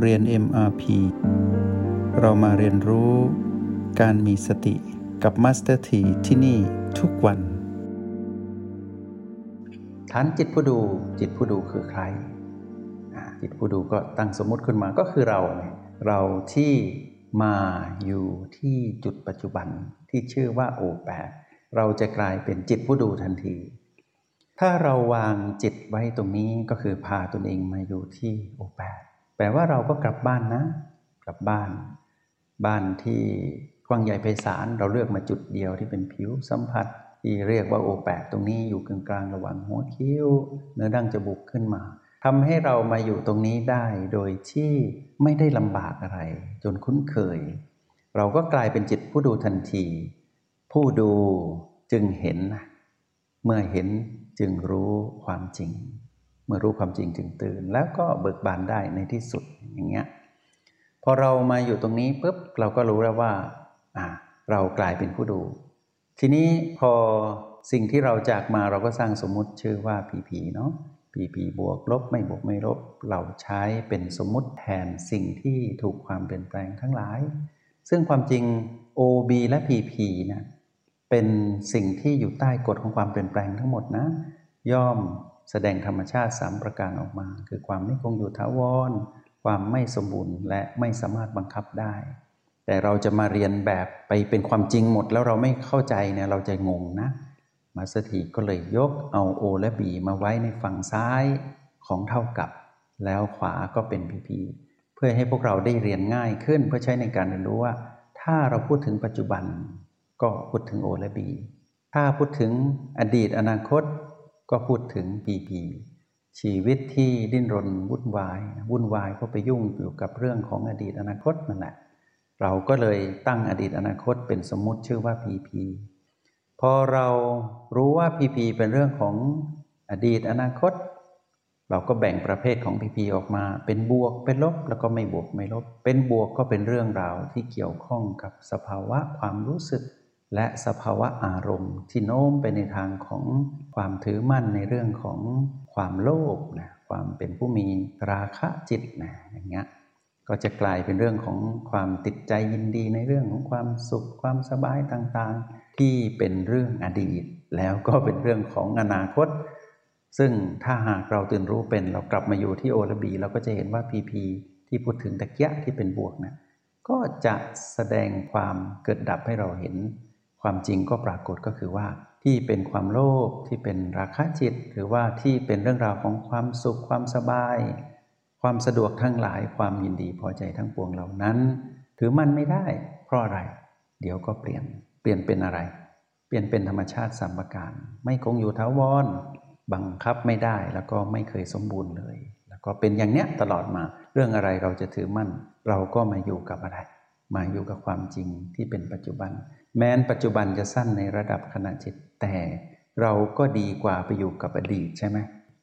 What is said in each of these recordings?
เรียน MRP เรามาเรียนรู้การมีสติกับ Master T ที่ที่นี่ทุกวัน ฐานจิตผู้ดูจิตผู้ดูคือใคร จิตผู้ดูก็ตั้งสมมติขึ้นมาก็คือเรา เราที่มาอยู่ที่จุดปัจจุบันที่ชื่อว่าโอแปเราจะกลายเป็นจิตผู้ดูทันที ถ้าเราวางจิตไว้ตรงนี้ก็คือพาตนเองมาอยู่ที่โอแป แปลว่าเราก็กลับบ้านนะ กลับบ้าน บ้านที่กว้างใหญ่ไพศาลเราเลือกมาจุดเดียวที่เป็นผิวสัมผัส ที่เรียกว่าโอแปตรงนี้อยู่กลางกลางระหว่างหัวคิ้ว เนื้อดั้งจมูกขึ้นมาทำให้เรามาอยู่ตรงนี้ได้โดยที่ไม่ได้ลำบากอะไร จนคุ้นเคย เราก็กลายเป็นจิตผู้ดูทันที ผู้ดูจึงเห็น เมื่อเห็นจึงรู้ความจริง มื่อรู้ความจริงจึงตื่น แล้วก็เบิกบานได้ในที่สุดอย่างเงี้ยพอเรามาอยู่ตรงนี้ปุ๊บเราก็รู้แล้วว่าอ่า เรากลายเป็นผู้ดู ทีนี้พอสิ่งที่เราจากมาเราก็สร้างสมมุติชื่อว่าผีผีเนาะผีผีบวกลบไม่บวกไม่ลบ เราใช้เป็นสมมุติแทนสิ่งที่ถูกความเปลี่ยนแปลงทั้งหลาย ซึ่งความจริง OB และ PP นะเป็นสิ่งที่อยู่ใต้กฎของความเปลี่ยนแปลงทั้งหมดนะ ย่อม แสดงธรรมชาติสามประการออกมา คือความไม่คงอยู่ถาวร ความไม่สมบูรณ์ และไม่สามารถบังคับได้ แต่เราจะมาเรียนแบบไปเป็นความจริงหมดแล้วเราไม่เข้าใจเนี่ยเราจะงงนะ มาสถีก็เลยยกเอาโอและบีมาไว้ในฝั่งซ้ายของเท่ากับ แล้วขวาก็เป็นพีพีเพื่อให้พวกเราได้เรียนง่ายขึ้นเพื่อใช้ในการเรียนรู้ว่า ถ้าเราพูดถึงปัจจุบันก็พูดถึงโอและบีถ้าพูดถึงอดีตอนาคต ก็พูดถึงพีพีชีวิตที่ดิ้นรนวุ่นวาย วุ่นวายเพราะไปยุ่งอยู่กับเรื่องของอดีตอนาคตนั่นแหละเราก็เลยตั้งอดีตอนาคตเป็นสมมุติชื่อว่าพีพีพอเรารู้ว่าพีพีเป็นเรื่องของอดีตอนาคต เราก็แบ่งประเภทของพีพีออกมา เป็นบวกเป็นลบแล้วก็ไม่บวกไม่ลบ เป็นบวกก็เป็นเรื่องราวที่เกี่ยวข้องกับสภาวะความรู้สึก และสภาวะอารมณ์ที่โน้มไปในทางของความถือมั่นในเรื่องของความโลภนะความเป็นผู้มีราคะจิตนะอย่างเงี้ยก็จะกลายเป็นเรื่องของความติดใจยินดีในเรื่องของความสุขความสบายต่างๆ ที่เป็นเรื่องอดีต แล้วก็เป็นเรื่องของอนาคต ซึ่งถ้าหากเราตื่นรู้เป็นเรากลับมาอยู่ที่โอระบี เราก็จะเห็นว่าพีพีที่พูดถึงตะเกียที่เป็นบวกนะก็จะแสดงความเกิดดับให้เราเห็น ความจริงก็ปรากฏก็คือว่า ที่เป็นความโลภที่เป็นราคะจิต หรือว่าที่เป็นเรื่องราวของความสุขความสบาย ความสะดวกทั้งหลายความยินดีพอใจทั้งปวงเหล่านั้น ถือมันไม่ได้ เพราะอะไร เดี๋ยวก็เปลี่ยนเปลี่ยนเป็นอะไร เปลี่ยนเป็นธรรมชาติสามประการ ไม่คงอยู่ถาวรบังคับไม่ได้แล้วก็ไม่เคยสมบูรณ์เลย แล้วก็เป็นอย่างเนี้ยตลอดมา เรื่องอะไรเราจะถือมั่น เราก็มาอยู่กับอะไร มาอยู่กับความจริงที่เป็นปัจจุบัน แม้นปัจจุบันจะสั้นในระดับขณะจิต แต่เราก็ดีกว่าไปอยู่กับอดีตใช่ไหม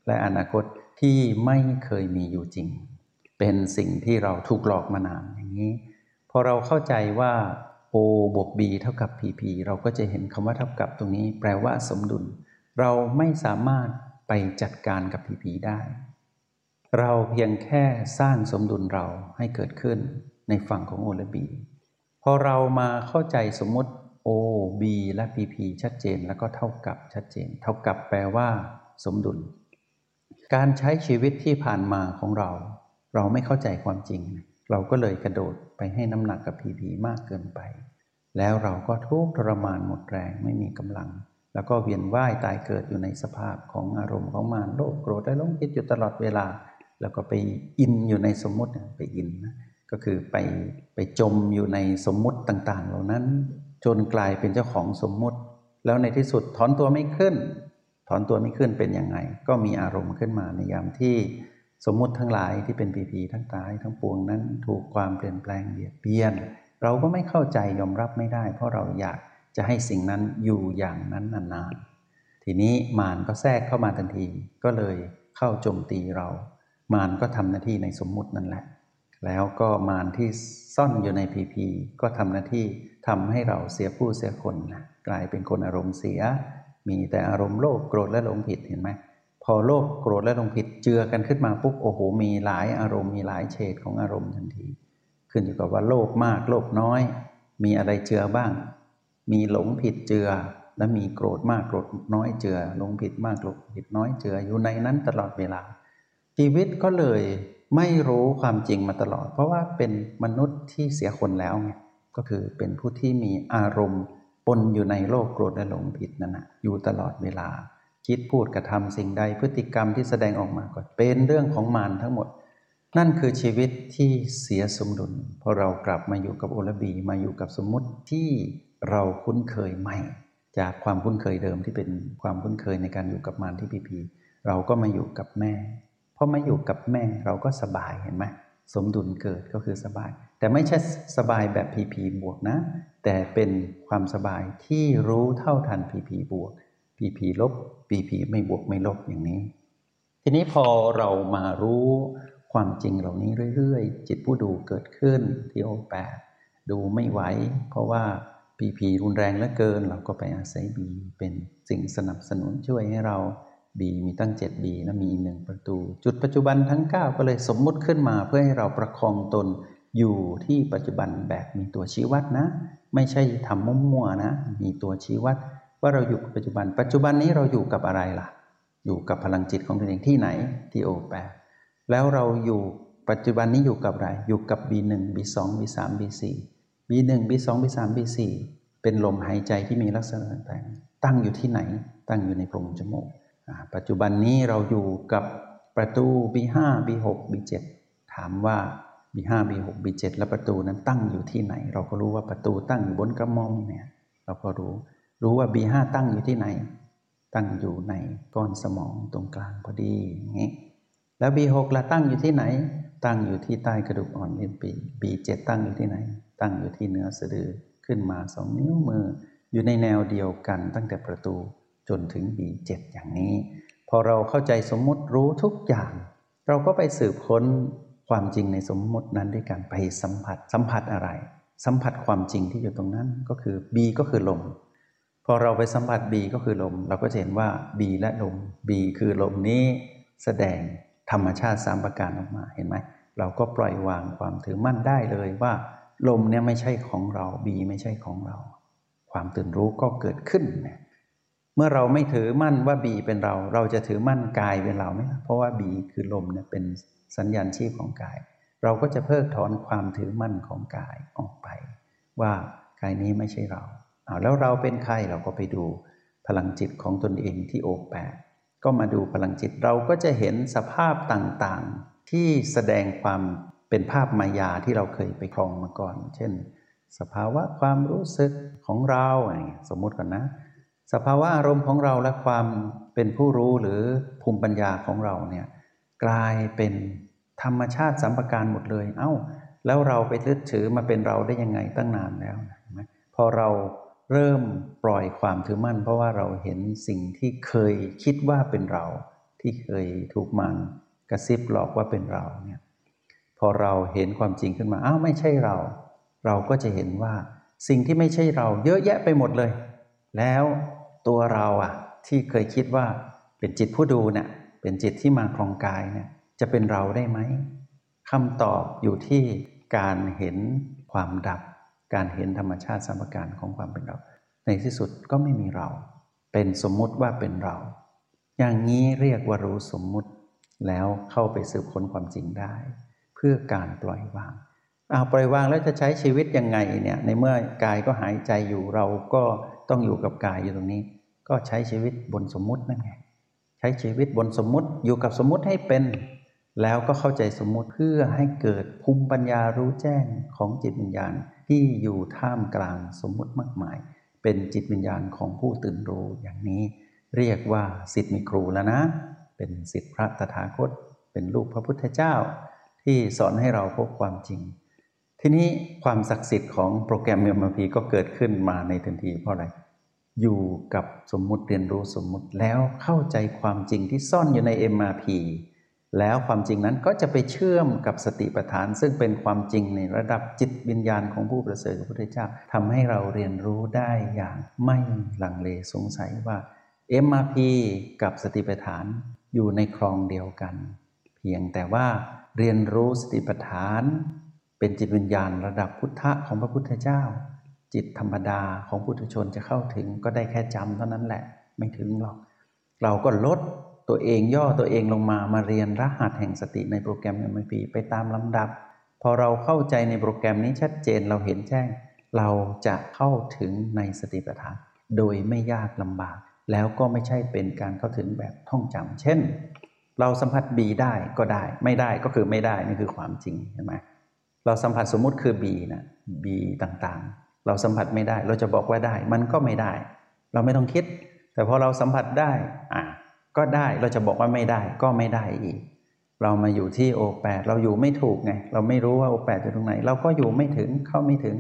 และอนาคตที่ไม่เคยมีอยู่จริง เป็นสิ่งที่เราถูกหลอกมานานอย่างนี้ พอเราเข้าใจว่า O บวก B เท่ากับ PP เราก็จะเห็นคำว่าเท่ากับตรงนี้ แปลว่าสมดุล เราไม่สามารถไปจัดการกับ PP ได้ เราเพียงแค่สร้างสมดุลเราให้เกิดขึ้นในฝั่งของ O และ B พอเรามาเข้าใจสมมติ O B และ PP ชัดเจนแล้วก็เท่ากับชัดเจน เท่ากับแปลว่าสมดุล การใช้ชีวิตที่ผ่านมาของเรา เราไม่เข้าใจความจริง เราก็เลยกระโดดไปให้น้ำหนักกับ PP มากเกินไป แล้วเราก็ทุกข์ทรมานหมดแรงไม่มีกำลัง แล้วก็เวียนว่ายตายเกิดอยู่ในสภาพของอารมณ์ของมารโลภโกรธและหลงคิดอยู่ตลอดเวลา แล้วก็ไปอินอยู่ในสมมติไปอินนะก็คือไปไปจมอยู่ในสมมุติต่างๆ เหล่านั้น จนกลายเป็นเจ้าของสมมุติ แล้วในที่สุดถอนตัวไม่ขึ้น ถอนตัวไม่ขึ้นเป็นยังไง ก็มีอารมณ์ขึ้นมาในยามที่สมมุติทั้งหลายที่เป็นปีพีทั้งตายทั้งปวงนั้น ถูกความเปลี่ยนแปลงเบียดเบียน เราก็ไม่เข้าใจยอมรับไม่ได้ เพราะเราอยากจะให้สิ่งนั้นอยู่อย่างนั้นนานๆทีนี้มารก็แทรกเข้ามาทันทีก็เลยเข้าโจมตีเรา มารก็ทำหน้าที่ในสมมุตินั่นแหละ แล้วก็มารที่ซ่อนอยู่ในพีพีก็ทำหน้าที่ทำให้เราเสียผู้เสียคนนะกลายเป็นคนอารมณ์เสีย มีแต่อารมณ์โลภโกรธและหลงผิดเห็นไหมพอโลภโกรธและหลงผิดเจือกันขึ้นมาปุ๊บโอ้โหมีหลายอารมณ์มีหลายเฉดของอารมณ์ทันที ขึ้นอยู่กับว่าโลภมากโลภน้อย มีอะไรเจือบ้าง มีหลงผิดเจือ และมีโกรธมากโกรธน้อยเจือหลงผิดมากหลงผิดน้อยเจืออยู่ในนั้นตลอดเวลาชีวิตก็เลย ไม่รู้ความจริงมาตลอด เพราะว่าเป็นมนุษย์ที่เสียคนแล้วไงก็คือเป็นผู้ที่มีอารมณ์ปนอยู่ในโลกโกรธและหลงผิดนั่นนะอยู่ตลอดเวลา คิดพูดกระทำสิ่งใดพฤติกรรมที่แสดงออกมาก็เป็นเรื่องของมารทั้งหมด นั่นคือชีวิตที่เสียสมดุลพอเรากลับมาอยู่กับโอลบีมาอยู่กับสมมุติที่เราคุ้นเคยใหม่ จากความคุ้นเคยเดิมที่เป็นความคุ้นเคยในการอยู่กับมารที่พีพีเราก็มาอยู่กับแม่ พอมาอยู่กับแม่เราก็สบายเห็นไหมสมดุลเกิดก็คือสบาย แต่ไม่ใช่สบายแบบพีพีบวกนะ แต่เป็นความสบายที่รู้เท่าทันพีพีบวกพีพีลบพีพีไม่บวกไม่ลบอย่างนี้ ทีนี้พอเรามารู้ความจริงเหล่านี้เรื่อยๆ จิตผู้ดูเกิดขึ้นที่โอแปดดูไม่ไหว เพราะว่าพีพีรุนแรงเหลือเกิน เราก็ไปอาศัยบีเป็นสิ่งสนับสนุนช่วยให้เรา B มีตั้ง 7B และมีอีกหนึ่งประตู จุดปัจจุบันทั้ง 9 ก็เลยสมมุติขึ้นมาเพื่อให้เราประคองตนอยู่ที่ปัจจุบันแบบมีตัวชี้วัดนะ ไม่ใช่ทำมั่วๆนะ มีตัวชี้วัด ว่าเราอยู่กับปัจจุบัน ปัจจุบันนี้เราอยู่กับอะไรล่ะ อยู่กับพลังจิตของตัวเองที่ไหนที่โอแปแล้วเราอยู่ปัจจุบันนี้อยู่กับอะไร อยู่กับ B1 B2 B3 B4 B1 B2 B3 B4 เป็นลมหายใจที่มีลักษณะต่างๆตั้งอยู่ที่ไหน ตั้งอยู่ในโพรงจมูก ปัจจุบันนี้เราอยู่กับประตู B5 B6 B7 ถามว่า B5 B6 B7 และประตูนั้นตั้งอยู่ที่ไหน เราก็รู้ว่าประตูตั้งอยู่บนกระมองเนี่ยเราก็รู้ รู้ว่า B5 ตั้งอยู่ที่ไหน ตั้งอยู่ในก้อนสมองตรงกลางพอดีอย่างนี้แล้ว B6 ละตั้งอยู่ที่ไหน ตั้งอยู่ที่ใต้กระดูกอ่อนเอ็มปี B7 ตั้งอยู่ที่ไหน ตั้งอยู่ที่เนื้อสะดือขึ้นมาสองนิ้วมือ อยู่ในแนวเดียวกันตั้งแต่ประตู จนถึง B7 อย่างนี้ พอเราเข้าใจสมมุติรู้ทุกอย่าง เราก็ไปสืบค้นความจริงในสมมุตินั้นด้วยการไปสัมผัสสัมผัสอะไร สัมผัสความจริงที่อยู่ตรงนั้นก็คือ B ก็คือลมพอเราไปสัมผัส B ก็คือลม เราก็จะเห็นว่า B และลม B คือลมนี้แสดงธรรมชาติสามประการออกมาเห็นไหมเราก็ปล่อยวางความถือมั่นได้เลยว่า ลมเนี่ยไม่ใช่ของเรา B ไม่ใช่ของเรา ความตื่นรู้ก็เกิดขึ้นเนี่ย เมื่อเราไม่ถือมั่นว่าบีเป็นเรา เราจะถือมั่นกายเป็นเราไหมเพราะว่าบีคือลมเนี่ยเป็นสัญญาณชีพของกาย เราก็จะเพิกถอนความถือมั่นของกายออกไป ว่ากายนี้ไม่ใช่เราเอาแล้วเราเป็นใครเราก็ไปดูพลังจิตของตนเองที่โอแปดก็มาดูพลังจิตเราก็จะเห็นสภาพต่างๆ ที่แสดงความเป็นภาพมายาที่เราเคยไปครองมาก่อน เช่น สภาวะความรู้สึกของเราสมมุติก่อนนะ สภาวะอารมณ์ของเราและความเป็นผู้รู้หรือภูมิปัญญาของเราเนี่ยกลายเป็นธรรมชาติสัมปการหมดเลย เอา้า แล้วเราไปทึดถือมาเป็นเราได้ยังไงตั้งนานแล้วพอเราเริ่มปล่อยความถือมั่น เพราะว่าเราเห็นสิ่งที่เคยคิดว่าเป็นเรา ที่เคยถูกมันกระซิบหลอกว่าเป็นเราเนี่ยพอเราเห็นความจริงขึ้นมาอ้าวไม่ใช่เรา เราก็จะเห็นว่าสิ่งที่ไม่ใช่เราเยอะแยะไปหมดเลย แล้ว ตัวเราอะที่เคยคิดว่าเป็นจิตผู้ดูเนี่ยเป็นจิตที่มาครองกายเนี่ยจะเป็นเราได้ไหมคำตอบอยู่ที่การเห็นความดับ การเห็นธรรมชาติสมการของความเป็นเรา ในที่สุดก็ไม่มีเรา เป็นสมมุติว่าเป็นเรา อย่างนี้เรียกว่ารู้สมมุติ แล้วเข้าไปสืบค้นความจริงได้ เพื่อการปล่อยวางเอาปล่อยวางแล้วจะใช้ชีวิตยังไงเนี่ยในเมื่อกายก็หายใจอยู่เราก็ต้องอยู่กับกายอยู่ตรงนี้ ก็ใช้ชีวิตบนสมมุตินั่นไงใช้ชีวิตบนสมมุติอยู่กับสมมุติให้เป็น แล้วก็เข้าใจสมมุติเพื่อให้เกิดภูมิปัญญารู้แจ้งของจิตวิญญาณที่อยู่ท่ามกลางสมมุติมากมาย เป็นจิตวิญญาณของผู้ตื่นรู้อย่างนี้ เรียกว่าสิทธิมีครูแล้วนะ เป็นสิทธิพระตถาคต เป็นลูกพระพุทธเจ้า ที่สอนให้เราพบความจริง ทีนี้ความศักดิ์สิทธิ์ของโปรแกรมเมมพีก็เกิดขึ้นมาในทันทีเพราะอะไร อยู่กับสมมุติเรียนรู้สมมุติแล้วเข้าใจความจริงที่ซ่อนอยู่ใน MRP แล้วความจริงนั้นก็จะไปเชื่อมกับสติปัฏฐาน ซึ่งเป็นความจริงในระดับจิตวิญญาณของผู้ประเสริฐพระพุทธเจ้าทำให้เราเรียนรู้ได้อย่างไม่ลังเลสงสัยว่า MRP กับสติปัฏฐานอยู่ในคลองเดียวกัน เพียงแต่ว่าเรียนรู้สติปัฏฐาน เป็นจิตวิญญาณระดับพุทธะของพระพุทธเจ้า จิตธรรมดาของพุทธชนจะเข้าถึงก็ได้แค่จำเท่านั้นแหละ ไม่ถึงหรอก เราก็ลดตัวเองย่อตัวเองลงมามาเรียนรหัสแห่งสติในโปรแกรม MIP ไปตามลำดับ พอเราเข้าใจในโปรแกรมนี้ชัดเจนเราเห็นแจ้ง เราจะเข้าถึงในสติปัฏฐาน โดยไม่ยากลำบาก แล้วก็ไม่ใช่เป็นการเข้าถึงแบบท่องจำเช่น เราสัมผัส B ได้ก็ได้ ไม่ได้ก็คือไม่ได้นี่คือความจริงใช่ไหมเราสัมผัสสมมุติคือ B นะ B ต่างๆ เราสัมผัสไม่ได้ เราจะบอกว่าได้ มันก็ไม่ได้ เราไม่ต้องคิด แต่พอเราสัมผัสได้อะก็ได้เราจะบอกว่าไม่ได้ก็ไม่ได้อีก เรามาอยู่ที่โอแปดเราอยู่ไม่ถูกไงเราไม่รู้ว่าโอแปดอยู่ตรงไหน เราก็อยู่ไม่ถึงเข้าไม่ถึง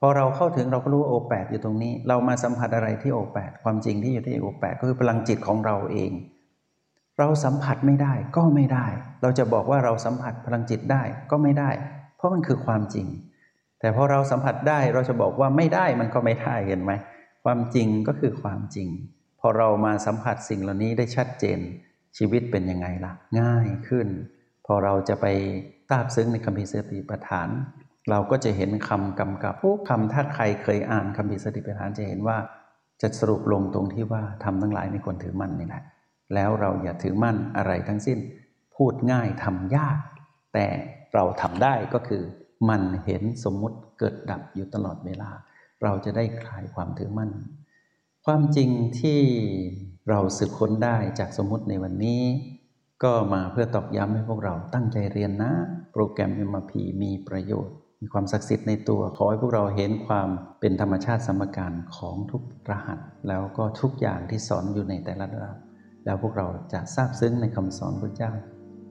พอเราเข้าถึงเราก็รู้ว่าโอแปดอยู่ตรงนี้ เรามาสัมผัสอะไรที่โอแปดความจริงที่อยู่ที่โอแปดก็คือพลังจิตของเราเอง เราสัมผัสไม่ได้ก็ไม่ได้ เราจะบอกว่าเราสัมผัสพลังจิตได้ก็ไม่ได้ เพราะมันคือความจริง แต่พอเราสัมผัสได้เราจะบอกว่าไม่ได้มันก็ไม่ได้เห็นไหมความจริงก็คือความจริง พอเรามาสัมผัสสิ่งเหล่านี้ได้ชัดเจน ชีวิตเป็นยังไงล่ะ ง่ายขึ้น พอเราจะไปทราบซึ้งในคำพิสติปัฏฐาน เราก็จะเห็นคำกำกับพวกคำถ้าใครเคยอ่านคำพิสติปัฏฐานจะเห็นว่า จะสรุปลงตรงที่ว่าทำทั้งหลายไม่ควรถือมั่นนี่แหละแล้วเราอย่าถือมั่นอะไรทั้งสิ้น พูดง่ายทำยาก แต่เราทำได้ก็คือ มันเห็นสมมุติเกิดดับอยู่ตลอดเวลา เราจะได้คลายความถือมั่น ความจริงที่เราสืบค้นได้จากสมมติในวันนี้ ก็มาเพื่อตอกย้ำให้พวกเราตั้งใจเรียนนะ โปรแกรม MRP มีประโยชน์ มีความศักดิ์สิทธิ์ในตัว ขอให้พวกเราเห็นความเป็นธรรมชาติสมการของทุกรหัส แล้วก็ทุกอย่างที่สอนอยู่ในแต่ละระดับแล้วพวกเราจะซาบซึ้งในคำสอนพระเจ้า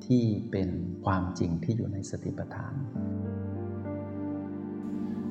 ที่เป็นความจริงที่อยู่ในสติปัฏฐาน